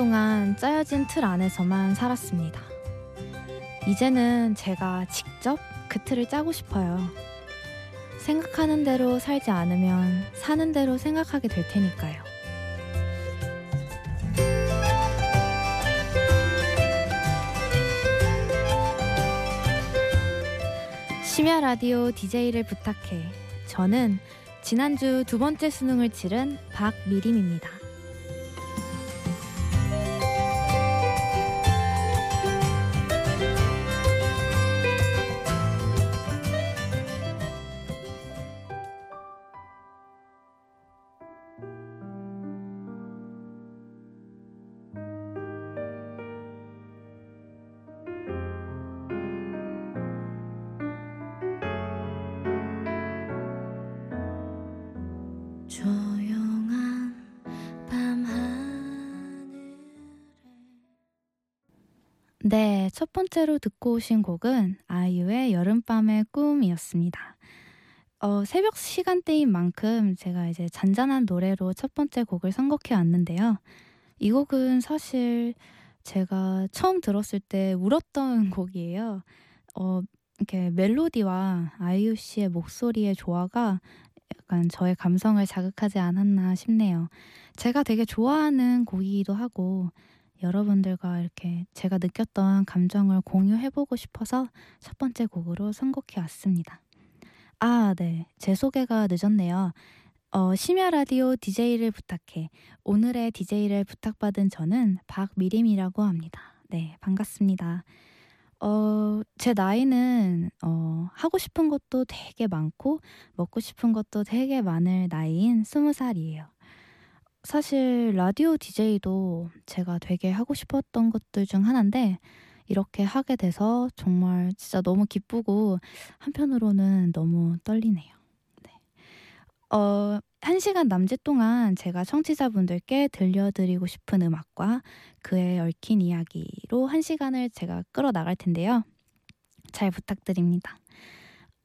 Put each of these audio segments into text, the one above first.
동안 짜여진 틀 안에서만 살았습니다. 이제는 제가 직접 그 틀을 짜고 싶어요. 생각하는 대로 살지 않으면 사는 대로 생각하게 될 테니까요. 심야 라디오 DJ를 부탁해. 저는 지난주 두 번째 수능을 치른 박미림입니다. 네, 첫 번째로 듣고 오신 곡은 아이유의 여름밤의 꿈이었습니다. 어, 새벽 시간대인 만큼 제가 이제 잔잔한 노래로 첫 번째 곡을 선곡해 왔는데요. 이 곡은 사실 제가 처음 들었을 때 울었던 곡이에요. 어, 이렇게 멜로디와 아이유 씨의 목소리의 조화가 약간 저의 감성을 자극하지 않았나 싶네요. 제가 되게 좋아하는 곡이기도 하고 여러분들과 이렇게 제가 느꼈던 감정을 공유해보고 싶어서 첫 번째 곡으로 선곡해 왔습니다. 아, 네. 제 소개가 늦었네요. 어, 심야 라디오 DJ를 부탁해. 오늘의 DJ를 부탁받은 저는 박미림이라고 합니다. 네, 반갑습니다. 어, 제 나이는 어, 하고 싶은 것도 되게 많고 먹고 싶은 것도 되게 많을 나이인 스무 살이에요. 사실 라디오 DJ도 제가 되게 하고 싶었던 것들 중 하나인데 이렇게 하게 돼서 정말 진짜 너무 기쁘고 한편으로는 너무 떨리네요. 네. 어, 한 시간 남짓 동안 제가 청취자분들께 들려드리고 싶은 음악과 그에 얽힌 이야기로 한 시간을 제가 끌어 나갈 텐데요. 잘 부탁드립니다.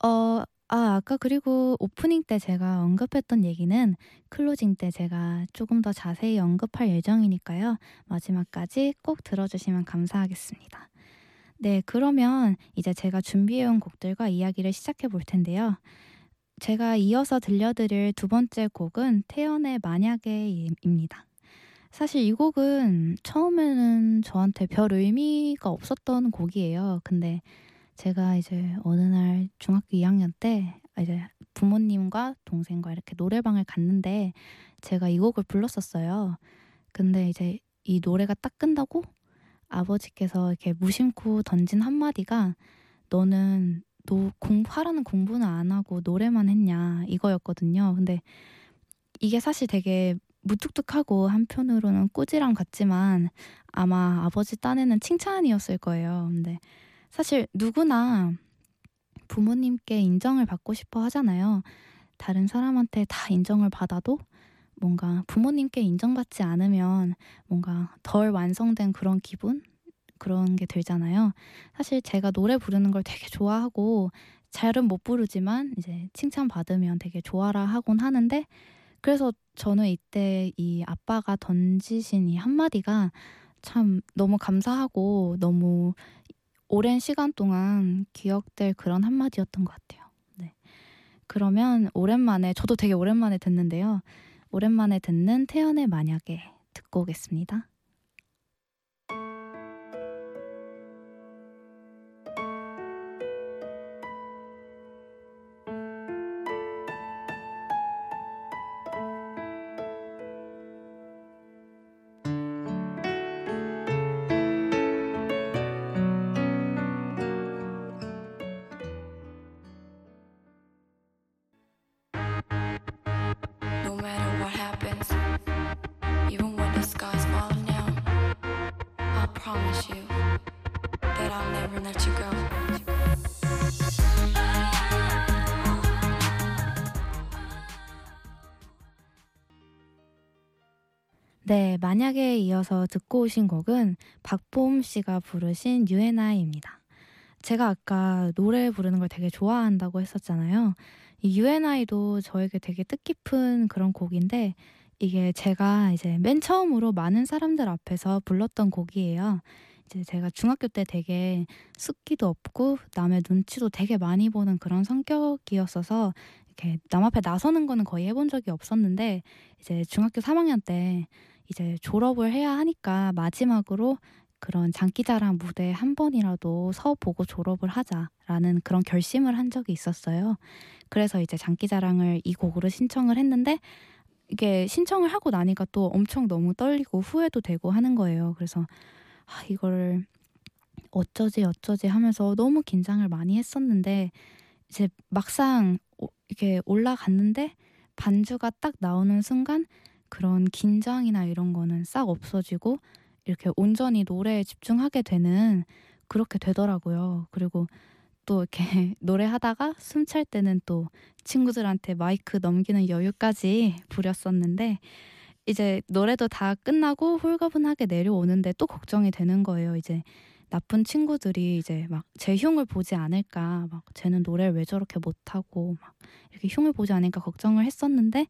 어, 아, 아까 그리고 오프닝 때 제가 언급했던 얘기는 클로징 때 제가 조금 더 자세히 언급할 예정이니까요. 마지막까지 꼭 들어주시면 감사하겠습니다. 네, 그러면 이제 제가 준비해온 곡들과 이야기를 시작해 볼 텐데요. 제가 이어서 들려드릴 두 번째 곡은 태연의 만약에입니다. 사실 이 곡은 처음에는 저한테 별 의미가 없었던 곡이에요. 근데 제가 이제 어느 날 중학교 2학년 때 이제 부모님과 동생과 이렇게 노래방을 갔는데 제가 이 곡을 불렀었어요. 근데 이제 이 노래가 딱 끝나고 아버지께서 이렇게 무심코 던진 한마디가 너는 너 공부하라는 공부는 안 하고 노래만 했냐 이거였거든요. 근데 이게 사실 되게 무뚝뚝하고 한편으로는 꾸지람 같지만 아마 아버지 딴에는 칭찬이었을 거예요. 근데 사실 누구나 부모님께 인정을 받고 싶어 하잖아요. 다른 사람한테 다 인정을 받아도 뭔가 부모님께 인정받지 않으면 뭔가 덜 완성된 그런 기분? 그런 게 들잖아요. 사실 제가 노래 부르는 걸 되게 좋아하고 잘은 못 부르지만 이제 칭찬받으면 되게 좋아라 하곤 하는데 그래서 저는 이때 이 아빠가 던지신 이 한마디가 참 너무 감사하고 너무 오랜 시간 동안 기억될 그런 한마디였던 것 같아요. 네. 그러면 오랜만에 저도 되게 오랜만에 듣는데요. 오랜만에 듣는 태연의 만약에 듣고 오겠습니다. 네, 만약에 이어서 듣고 오신 곡은 박보험 씨가 부르신 UNI입니다. 제가 아까 노래 부르는 걸 되게 좋아한다고 했었잖아요. 이 UNI도 저에게 되게 뜻깊은 그런 곡인데 이게 제가 이제 맨 처음으로 많은 사람들 앞에서 불렀던 곡이에요. 이제 제가 중학교 때 되게 숫기도 없고 남의 눈치도 되게 많이 보는 그런 성격이었어서 이렇게 남 앞에 나서는 거는 거의 해본 적이 없었는데 이제 중학교 3학년 때 이제 졸업을 해야 하니까 마지막으로 그런 장기자랑 무대 한 번이라도 서 보고 졸업을 하자라는 그런 결심을 한 적이 있었어요. 그래서 이제 장기자랑을 이 곡으로 신청을 했는데 이게 신청을 하고 나니까 또 엄청 너무 떨리고 후회도 되고 하는 거예요. 그래서 아, 이거를 어쩌지 어쩌지 하면서 너무 긴장을 많이 했었는데 이제 막상 이렇게 올라갔는데 반주가 딱 나오는 순간 그런 긴장이나 이런 거는 싹 없어지고 이렇게 온전히 노래에 집중하게 되는 그렇게 되더라고요. 그리고 또 이렇게 노래하다가 숨 찰 때는 또 친구들한테 마이크 넘기는 여유까지 부렸었는데 이제 노래도 다 끝나고 홀가분하게 내려오는데 또 걱정이 되는 거예요. 이제 나쁜 친구들이 이제 막 제 흉을 보지 않을까, 막 쟤는 노래를 왜 저렇게 못하고 막 이렇게 흉을 보지 않을까 걱정을 했었는데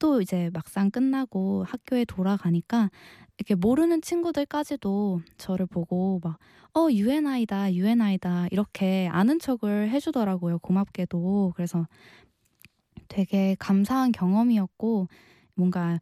또 이제 막상 끝나고 학교에 돌아가니까 이렇게 모르는 친구들까지도 저를 보고 막, 어, UNI다, UNI다, 이렇게 아는 척을 해주더라고요. 고맙게도. 그래서 되게 감사한 경험이었고, 뭔가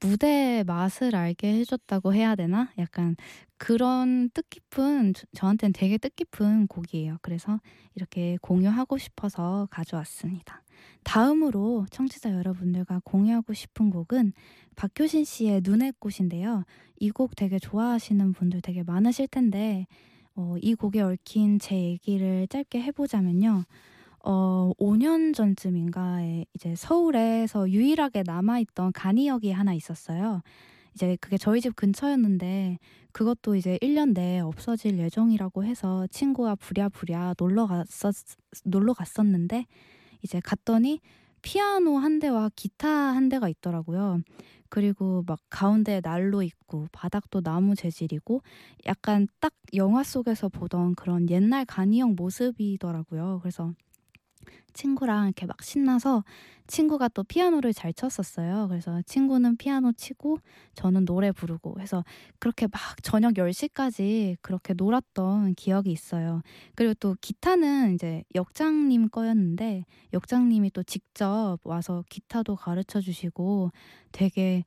무대의 맛을 알게 해줬다고 해야 되나? 약간 그런 뜻깊은, 저한테는 되게 뜻깊은 곡이에요. 그래서 이렇게 공유하고 싶어서 가져왔습니다. 다음으로 청취자 여러분들과 공유하고 싶은 곡은 박효신 씨의 눈의 꽃인데요. 이 곡 되게 좋아하시는 분들 되게 많으실 텐데, 어, 이 곡에 얽힌 제 얘기를 짧게 해보자면요. 어, 5년 전쯤인가에 이제 서울에서 유일하게 남아있던 간이역이 하나 있었어요. 이제 그게 저희 집 근처였는데 그것도 이제 1년 내에 없어질 예정이라고 해서 친구와 부랴부랴 놀러 갔었 놀러 갔었는데 이제 갔더니 피아노 한 대와 기타 한 대가 있더라고요. 그리고 막 가운데 난로 있고 바닥도 나무 재질이고 약간 딱 영화 속에서 보던 그런 옛날 간이형 모습이더라고요. 그래서 친구랑 이렇게 막 신나서 친구가 또 피아노를 잘 쳤었어요. 그래서 친구는 피아노 치고 저는 노래 부르고 해서 그렇게 막 저녁 10시까지 그렇게 놀았던 기억이 있어요. 그리고 또 기타는 이제 역장님 거였는데 역장님이 또 직접 와서 기타도 가르쳐 주시고 되게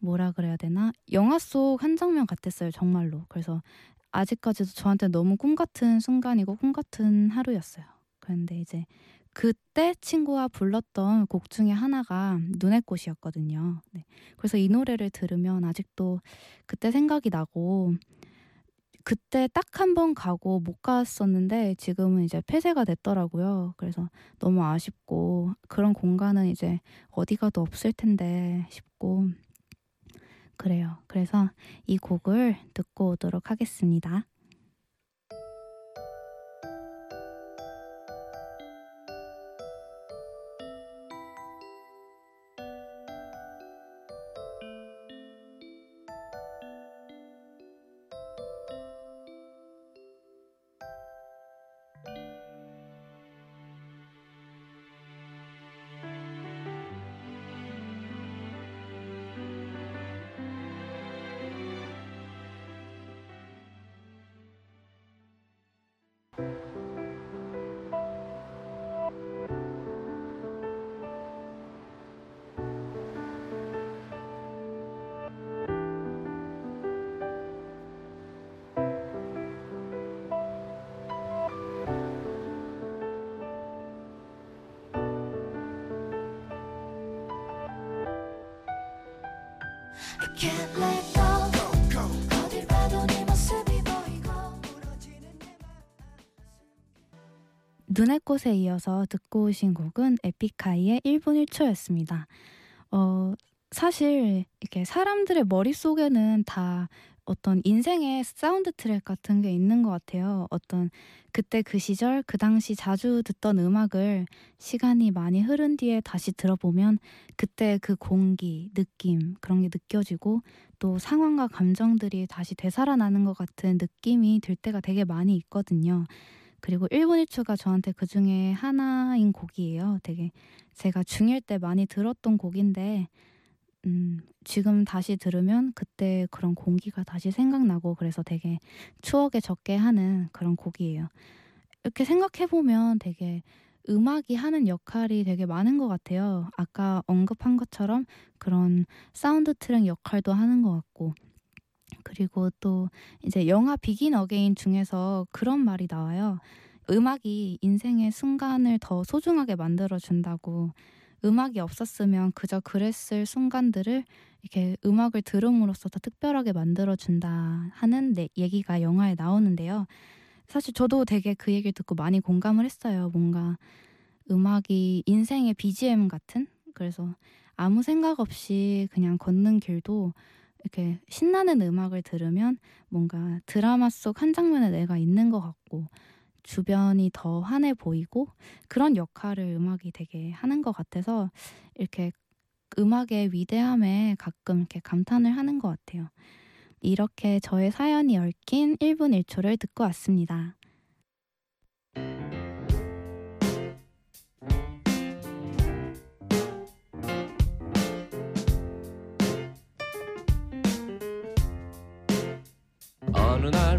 뭐라 그래야 되나? 영화 속 한 장면 같았어요, 정말로. 그래서 아직까지도 저한테 너무 꿈 같은 순간이고 꿈 같은 하루였어요. 그런데 이제 그때 친구와 불렀던 곡 중에 하나가 눈의 꽃이었거든요. 네. 그래서 이 노래를 들으면 아직도 그때 생각이 나고 그때 딱 한 번 가고 못 갔었는데 지금은 이제 폐쇄가 됐더라고요. 그래서 너무 아쉽고 그런 공간은 이제 어디 가도 없을 텐데 싶고 그래요. 그래서 이 곡을 듣고 오도록 하겠습니다. 눈의 꽃에 이어서 듣고 오신 곡은 에픽하이의 1분 1초였습니다. 어, 사실 이렇게 사람들의 머릿속에는 다 어떤 인생의 사운드 트랙 같은 게 있는 것 같아요. 어떤 그때 그 시절 그 당시 자주 듣던 음악을 시간이 많이 흐른 뒤에 다시 들어보면 그때 그 공기, 느낌 그런 게 느껴지고 또 상황과 감정들이 다시 되살아나는 것 같은 느낌이 들 때가 되게 많이 있거든요. 그리고 1분 1초가 저한테 그 중에 하나인 곡이에요. 되게 제가 중1 때 많이 들었던 곡인데 음, 지금 다시 들으면 그때 그런 공기가 다시 생각나고 그래서 되게 추억에 적게 하는 그런 곡이에요. 이렇게 생각해보면 되게 음악이 하는 역할이 되게 많은 것 같아요. 아까 언급한 것처럼 그런 사운드 트랙 역할도 하는 것 같고. 그리고 또 이제 영화 Begin Again 중에서 그런 말이 나와요. 음악이 인생의 순간을 더 소중하게 만들어준다고. 음악이 없었으면 그저 그랬을 순간들을 이렇게 음악을 들음으로써 더 특별하게 만들어준다 하는 네, 얘기가 영화에 나오는데요. 사실 저도 되게 그 얘기를 듣고 많이 공감을 했어요. 뭔가 음악이 인생의 BGM 같은? 그래서 아무 생각 없이 그냥 걷는 길도 이렇게 신나는 음악을 들으면 뭔가 드라마 속 한 장면에 내가 있는 것 같고 주변이 더 환해 보이고 그런 역할을 음악이 되게 하는 것 같아서 이렇게 음악의 위대함에 가끔 이렇게 감탄을 하는 것 같아요. 이렇게 저의 사연이 얽힌 1분 1초를 듣고 왔습니다. 어느 날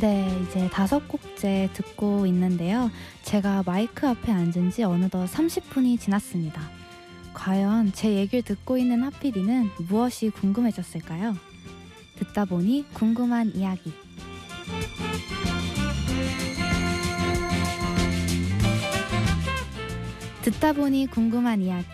네, 이제 다섯 곡째 듣고 있는데요. 제가 마이크 앞에 앉은 지 어느덧 30분이 지났습니다. 과연 제 얘기를 듣고 있는 하피디는 무엇이 궁금해졌을까요? 듣다 보니 궁금한 이야기. 듣다 보니 궁금한 이야기.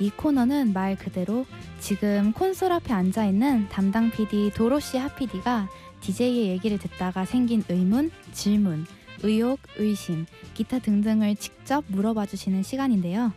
이 코너는 말 그대로 지금 콘솔 앞에 앉아 있는 담당 PD 도로시 하피디가 DJ의 얘기를 듣다가 생긴 의문, 질문, 의혹, 의심, 기타 등등을 직접 물어봐 주시는 시간인데요.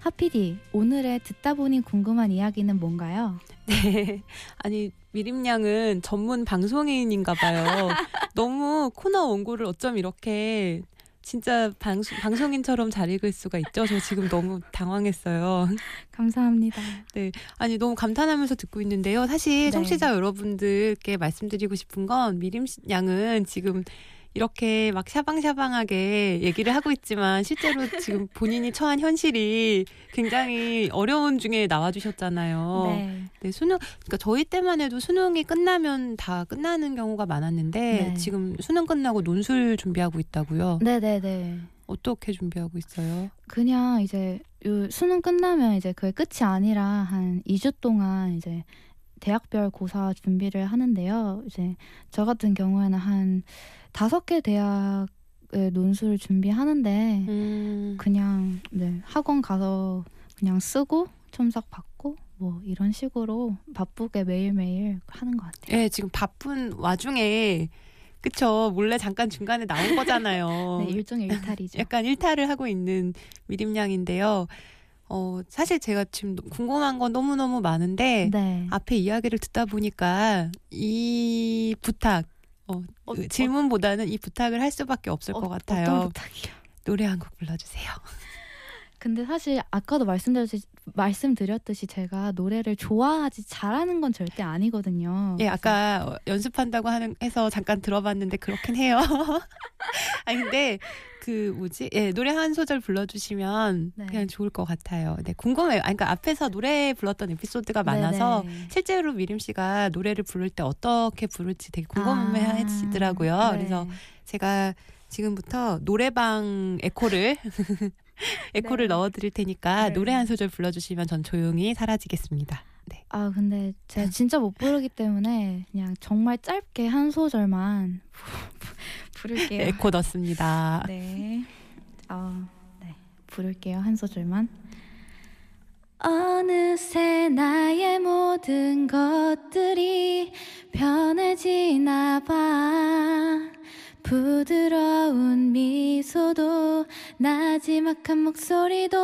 하피디, 오늘의 듣다 보니 궁금한 이야기는 뭔가요? 네. 아니, 미림양은 전문 방송인인가 봐요. 너무 코너 원고를 어쩜 이렇게 진짜 방송, 방송인처럼 잘 읽을 수가 있죠. 저 지금 너무 당황했어요. 감사합니다. 네. 아니, 너무 감탄하면서 듣고 있는데요. 사실 네. 청취자 여러분들께 말씀드리고 싶은 건 미림 양은 지금 이렇게 막 샤방샤방하게 얘기를 하고 있지만 실제로 지금 본인이 처한 현실이 굉장히 어려운 중에 나와주셨잖아요. 네. 네, 수능, 그러니까 저희 때만 해도 수능이 끝나면 다 끝나는 경우가 많았는데 네. 지금 수능 끝나고 논술 준비하고 있다고요. 네네네. 어떻게 준비하고 있어요? 그냥 이제 요 수능 끝나면 이제 그게 끝이 아니라 한 2주 동안 이제 대학별 고사 준비를 하는데요. 이제 저 같은 경우에는 한 다섯 개 대학 의 논술을 준비하는데 음, 그냥 네, 학원 가서 그냥 쓰고 첨삭 받고 뭐 이런 식으로 바쁘게 매일매일 하는 것 같아요. 네, 지금 바쁜 와중에 그쵸 몰래 잠깐 중간에 나온 거잖아요. 네, 일종의 일탈이죠. 약간 일탈을 하고 있는 미림양인데요. 어, 사실 제가 지금 궁금한 건 너무너무 많은데 네. 앞에 이야기를 듣다 보니까 이 부탁 어, 어, 그 질문보다는 이 부탁을 할 수밖에 없을 어, 것 같아요. 어떤 부탁이요? 노래 한 곡 불러주세요. 근데 사실 아까도 말씀드렸듯이, 말씀드렸듯이 제가 노래를 좋아하지 잘하는 건 절대 아니거든요. 예, 아까 어, 연습한다고 하는 해서 잠깐 들어봤는데 그렇긴 해요. 아니 근데 그 뭐지? 예, 노래 한 소절 불러주시면 네. 그냥 좋을 것 같아요. 네, 궁금해요. 아니, 그러니까 앞에서 노래 불렀던 에피소드가 많아서 네네. 실제로 미림 씨가 노래를 부를 때 어떻게 부를지 되게 궁금해하시더라고요. 아, 네. 그래서 제가 지금부터 노래방 에코를 에코를 네. 넣어드릴 테니까 네. 노래 한 소절 불러주시면 전 조용히 사라지겠습니다. 네. 아 근데 제가 진짜 못 부르기 때문에 그냥 정말 짧게 한 소절만 부를게요. 에코 넣습니다. 네. 아, 네. 부를게요. 한 소절만. 어느새 나의 모든 것들이 변해지나 봐. 부드러운 미소도 나지막한 목소리도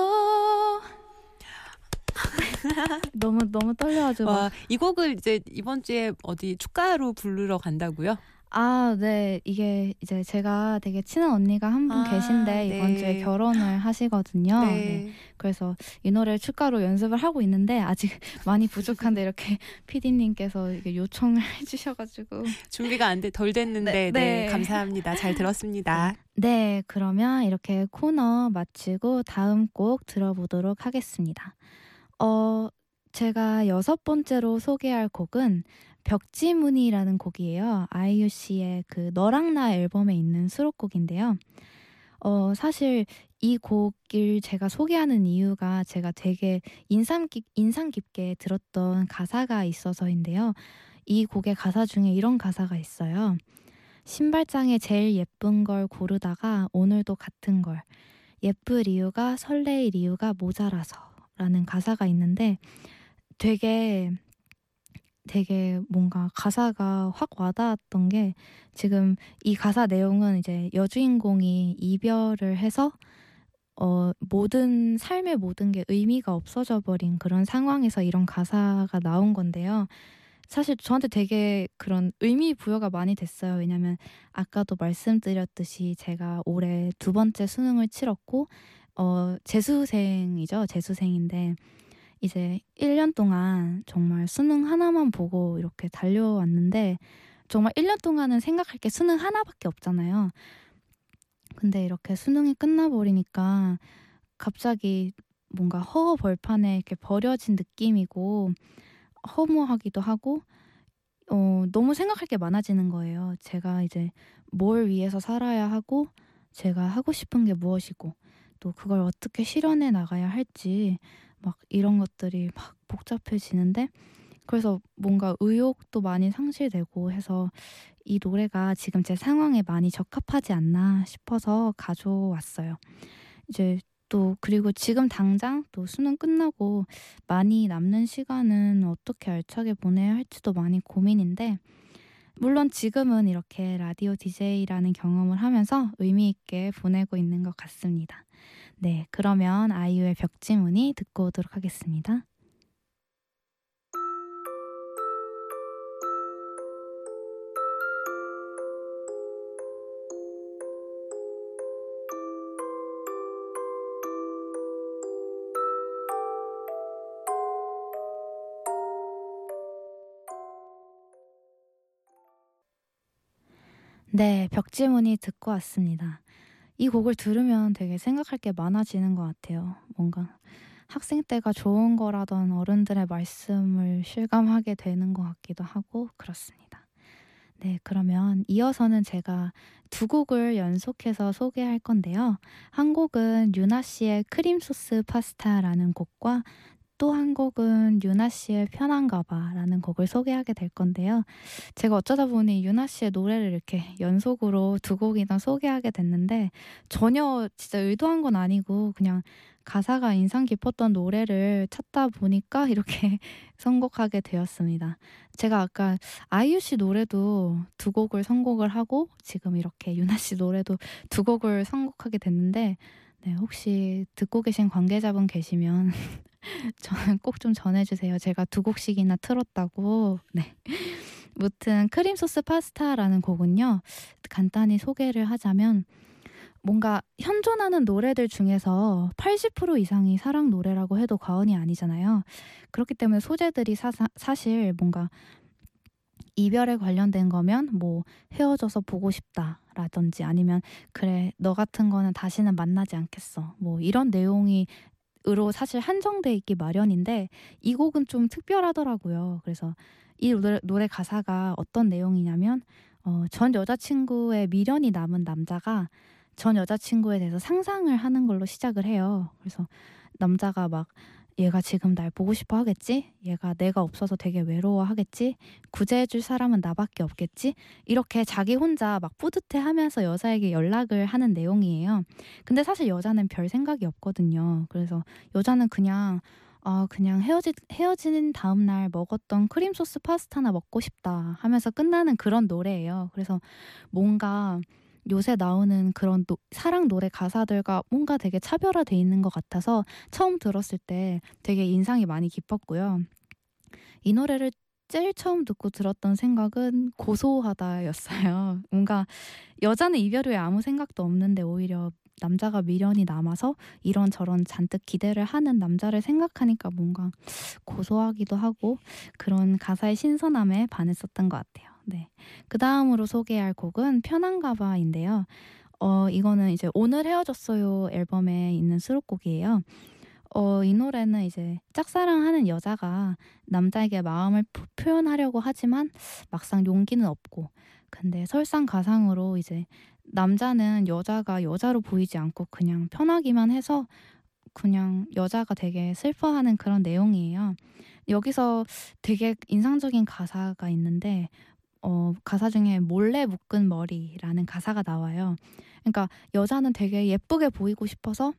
너무 너무 떨려가지고 와, 이 곡을 이제 이번 주에 어디 축가로 부르러 간다고요? 아, 네. 이게 이제 제가 되게 친한 언니가 한 분 아, 계신데 이번 네. 주에 결혼을 하시거든요. 네. 그래서 이 노래를 축가로 연습을 하고 있는데 아직 많이 부족한데 이렇게 이게 요청을 해주셔가지고 준비가 안 돼, 덜 됐는데, 네, 네, 네. 감사합니다. 잘 들었습니다. 네, 그러면 이렇게 코너 마치고 다음 곡 들어보도록 하겠습니다. 어, 제가 여섯 번째로 소개할 곡은 벽지무늬라는 곡이에요. 아이유 씨의 그 너랑 나 앨범에 있는 수록곡인데요. 어, 사실 이 곡을 제가 소개하는 이유가 제가 되게 인상, 깊, 인상 깊게 들었던 가사가 있어서인데요. 이 곡의 가사 중에 이런 가사가 있어요. 신발장에 제일 예쁜 걸 고르다가 오늘도 같은 걸. 예쁠 이유가 설레일 이유가 모자라서. 라는 가사가 있는데 되게 되게 뭔가 가사가 확 와닿았던 게 지금 이 가사 내용은 이제 여주인공이 이별을 해서 어 모든 삶의 모든 게 의미가 없어져 버린 그런 상황에서 이런 가사가 나온 건데요. 사실 저한테 되게 그런 의미 부여가 많이 됐어요. 왜냐면 아까도 말씀드렸듯이 제가 올해 두 번째 수능을 치렀고 어 재수생이죠. 재수생인데 이제 1년 동안 정말 수능 하나만 보고 이렇게 달려왔는데 정말 1년 동안은 생각할 게 수능 하나밖에 없잖아요. 근데 이렇게 수능이 끝나버리니까 갑자기 뭔가 허허벌판에 이렇게 버려진 느낌이고 허무하기도 하고 어, 너무 생각할 게 많아지는 거예요. 제가 이제 뭘 위해서 살아야 하고 제가 하고 싶은 게 무엇이고 또 그걸 어떻게 실현해 나가야 할지 막 이런 것들이 막 복잡해지는데 그래서 뭔가 의욕도 많이 상실되고 해서 이 노래가 지금 제 상황에 많이 적합하지 않나 싶어서 가져왔어요. 이제 또 그리고 지금 당장 또 수능 끝나고 많이 남는 시간은 어떻게 알차게 보내야 할지도 많이 고민인데 물론 지금은 이렇게 라디오 DJ라는 경험을 하면서 의미 있게 보내고 있는 것 같습니다. 네, 그러면 아이유의 벽지무늬 듣고 오도록 하겠습니다. 네, 벽지무늬 듣고 왔습니다. 이 곡을 들으면 되게 생각할 게 많아지는 것 같아요. 뭔가 학생 때가 좋은 거라던 어른들의 말씀을 실감하게 되는 것 같기도 하고 그렇습니다. 네, 그러면 이어서는 제가 두 곡을 연속해서 소개할 건데요. 한 곡은 유나 씨의 크림 소스 파스타라는 곡과 또 한 곡은 유나 씨의 편한가 봐라는 곡을 소개하게 될 건데요. 제가 어쩌다 보니 유나 씨의 노래를 이렇게 연속으로 두 곡이나 소개하게 됐는데 전혀 진짜 의도한 건 아니고 그냥 가사가 인상 깊었던 노래를 찾다 보니까 이렇게 선곡하게 되었습니다. 제가 아까 아이유 씨 노래도 두 곡을 선곡을 하고 지금 이렇게 유나 씨 노래도 두 곡을 선곡하게 됐는데 네, 혹시 듣고 계신 관계자분 계시면 저는 꼭 좀 전해주세요. 제가 두 곡씩이나 틀었다고. 네. 무튼 크림 소스 파스타라는 곡은요. 간단히 소개를 하자면 뭔가 현존하는 노래들 중에서 80% 이상이 사랑 노래라고 해도 과언이 아니잖아요. 그렇기 때문에 소재들이 사, 사실 뭔가 이별에 관련된 거면 뭐 헤어져서 보고 싶다 라든지 아니면 그래 너 같은 거는 다시는 만나지 않겠어 뭐 이런 내용이 으로 사실 한정돼 있기 마련인데 이 곡은 좀 특별하더라고요. 그래서 이 노래, 노래 가사가 어떤 내용이냐면 어, 전 여자친구의 미련이 남은 남자가 전 여자친구에 대해서 상상을 하는 걸로 시작을 해요. 그래서 남자가 막 얘가 지금 날 보고 싶어 하겠지? 얘가 내가 없어서 되게 외로워 하겠지? 구제해줄 사람은 나밖에 없겠지? 이렇게 자기 혼자 막 뿌듯해 하면서 여자에게 연락을 하는 내용이에요. 근데 사실 여자는 별 생각이 없거든요. 그래서 여자는 그냥 아, 그냥 헤어지, 헤어진 다음날 먹었던 크림소스 파스타나 먹고 싶다 하면서 끝나는 그런 노래예요. 그래서 뭔가 요새 나오는 그런 노, 사랑 노래 가사들과 뭔가 되게 차별화돼 있는 것 같아서 처음 들었을 때 되게 인상이 많이 깊었고요. 이 노래를 제일 처음 듣고 들었던 생각은 고소하다였어요. 뭔가 여자는 이별 후에 아무 생각도 없는데 오히려 남자가 미련이 남아서 이런저런 잔뜩 기대를 하는 남자를 생각하니까 뭔가 고소하기도 하고 그런 가사의 신선함에 반했었던 것 같아요. 네. 그 다음으로 소개할 곡은 편한가 봐인데요. 어, 이거는 이제 오늘 헤어졌어요 앨범에 있는 수록곡이에요. 어, 이 노래는 이제 짝사랑하는 여자가 남자에게 마음을 표현하려고 하지만 막상 용기는 없고 근데 설상가상으로 이제 남자는 여자가 여자로 보이지 않고 그냥 편하기만 해서 그냥 여자가 되게 슬퍼하는 그런 내용이에요. 여기서 되게 인상적인 가사가 있는데 어, 가사 중에 몰래 묶은 머리라는 가사가 나와요. 그러니까 여자는 되게 예쁘게 보이고 싶어서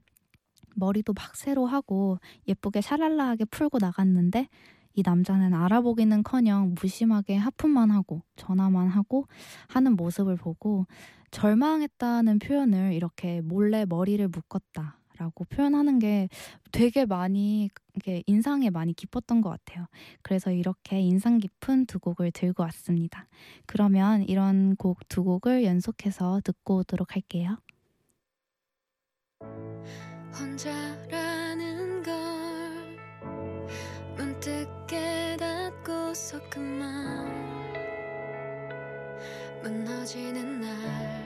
머리도 막 새로 하고 예쁘게 샤랄라하게 풀고 나갔는데 이 남자는 알아보기는 커녕 무심하게 하품만 하고 전화만 하고 하는 모습을 보고 절망했다는 표현을 이렇게 몰래 머리를 묶었다. 라고 표현하는 게 되게 많이 이게 인상에 많이 깊었던 것 같아요. 그래서 이렇게 인상 깊은 두 곡을 들고 왔습니다. 그러면 이런 곡 두 곡을 연속해서 듣고 오도록 할게요. 혼자라는 걸 문득 깨닫고서 그만 무너지는 날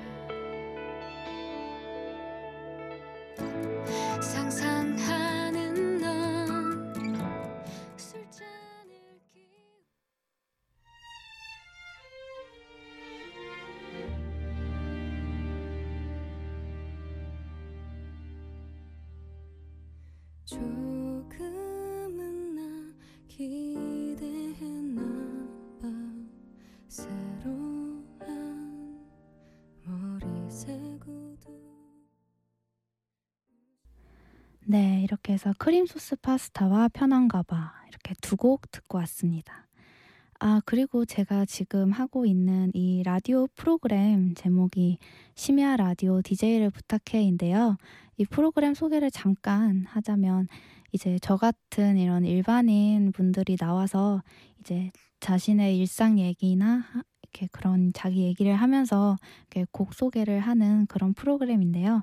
이렇게 해서 크림 소스 파스타와 편한 가 봐. 이렇게 두 곡 듣고 왔습니다. 아, 그리고 제가 지금 하고 있는 이 라디오 프로그램 제목이 심야 라디오 DJ를 부탁해인데요. 이 프로그램 소개를 잠깐 하자면 이제 저 같은 이런 일반인 분들이 나와서 이제 자신의 일상 얘기나 이렇게 그런 자기 얘기를 하면서 이렇게 곡 소개를 하는 그런 프로그램인데요.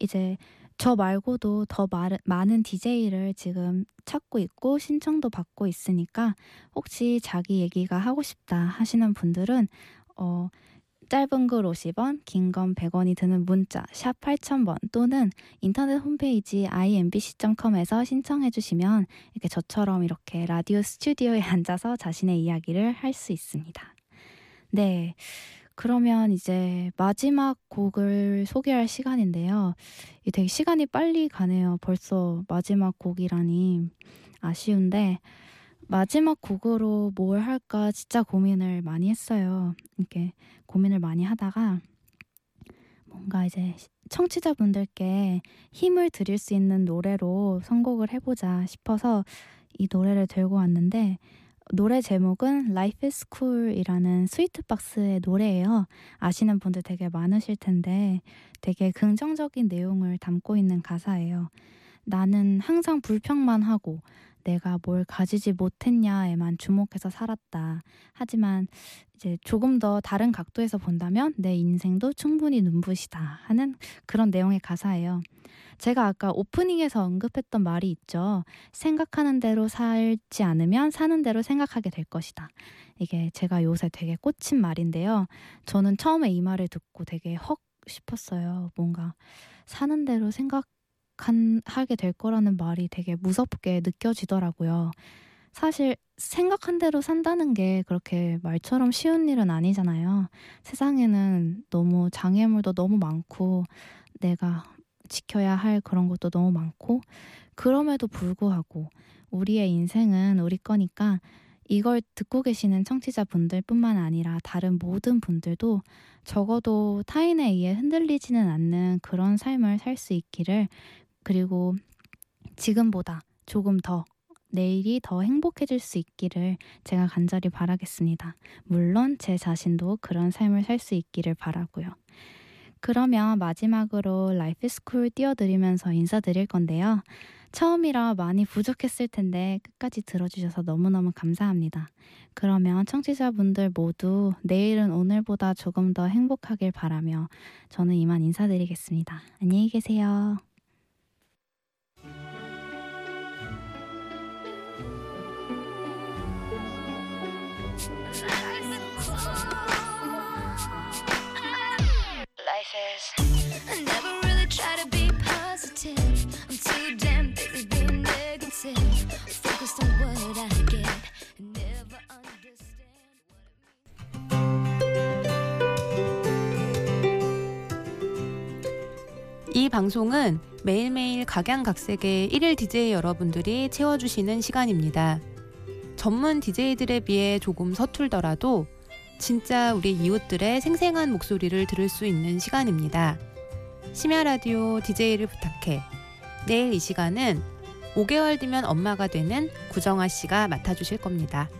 이제 저 말고도 더 말, 많은 DJ를 지금 찾고 있고 신청도 받고 있으니까 혹시 자기 얘기가 하고 싶다 하시는 분들은 어, 짧은 글 50원, 긴 건 100원이 드는 문자 샵 8000번 또는 인터넷 홈페이지 imbc.com에서 신청해 주시면 이렇게 저처럼 이렇게 라디오 스튜디오에 앉아서 자신의 이야기를 할 수 있습니다. 네. 그러면 이제 마지막 곡을 소개할 시간인데요. 되게 시간이 빨리 가네요. 벌써 마지막 곡이라니 아쉬운데 마지막 곡으로 뭘 할까 진짜 고민을 많이 했어요. 이렇게 고민을 많이 하다가 뭔가 이제 청취자분들께 힘을 드릴 수 있는 노래로 선곡을 해보자 싶어서 이 노래를 들고 왔는데 노래 제목은 Life is Cool이라는 스위트박스의 노래예요. 아시는 분들 되게 많으실 텐데 되게 긍정적인 내용을 담고 있는 가사예요. 나는 항상 불평만 하고 내가 뭘 가지지 못했냐에만 주목해서 살았다. 하지만 이제 조금 더 다른 각도에서 본다면 내 인생도 충분히 눈부시다 하는 그런 내용의 가사예요. 제가 아까 오프닝에서 언급했던 말이 있죠. 생각하는 대로 살지 않으면 사는 대로 생각하게 될 것이다. 이게 제가 요새 되게 꽂힌 말인데요. 저는 처음에 이 말을 듣고 되게 헉 싶었어요. 뭔가 사는 대로 생각 하게 될 거라는 말이 되게 무섭게 느껴지더라고요. 사실 생각한 대로 산다는 게 그렇게 말처럼 쉬운 일은 아니잖아요. 세상에는 너무 장애물도 너무 많고 내가 지켜야 할 그런 것도 너무 많고 그럼에도 불구하고 우리의 인생은 우리 거니까 이걸 듣고 계시는 청취자분들뿐만 아니라 다른 모든 분들도 적어도 타인에 의해 흔들리지는 않는 그런 삶을 살 수 있기를 그리고 지금보다 조금 더 내일이 더 행복해질 수 있기를 제가 간절히 바라겠습니다. 물론 제 자신도 그런 삶을 살 수 있기를 바라고요. 그러면 마지막으로 Life Is Cool 띄워드리면서 인사드릴 건데요. 처음이라 많이 부족했을 텐데 끝까지 들어주셔서 너무너무 감사합니다. 그러면 청취자분들 모두 내일은 오늘보다 조금 더 행복하길 바라며 저는 이만 인사드리겠습니다. 안녕히 계세요. I never really try to be positive. I'm too damn busy being negative. Focused on what I get. and Never understand what 이 방송은 매일매일 각양각색의 일일 DJ 여러분들이 채워주시는 시간입니다. 전문 DJ들에 비해 조금 서툴더라도 진짜 우리 이웃들의 생생한 목소리를 들을 수 있는 시간입니다. 심야 라디오 DJ를 부탁해. 내일 이 시간은 5개월 뒤면 엄마가 되는 구정아 씨가 맡아주실 겁니다.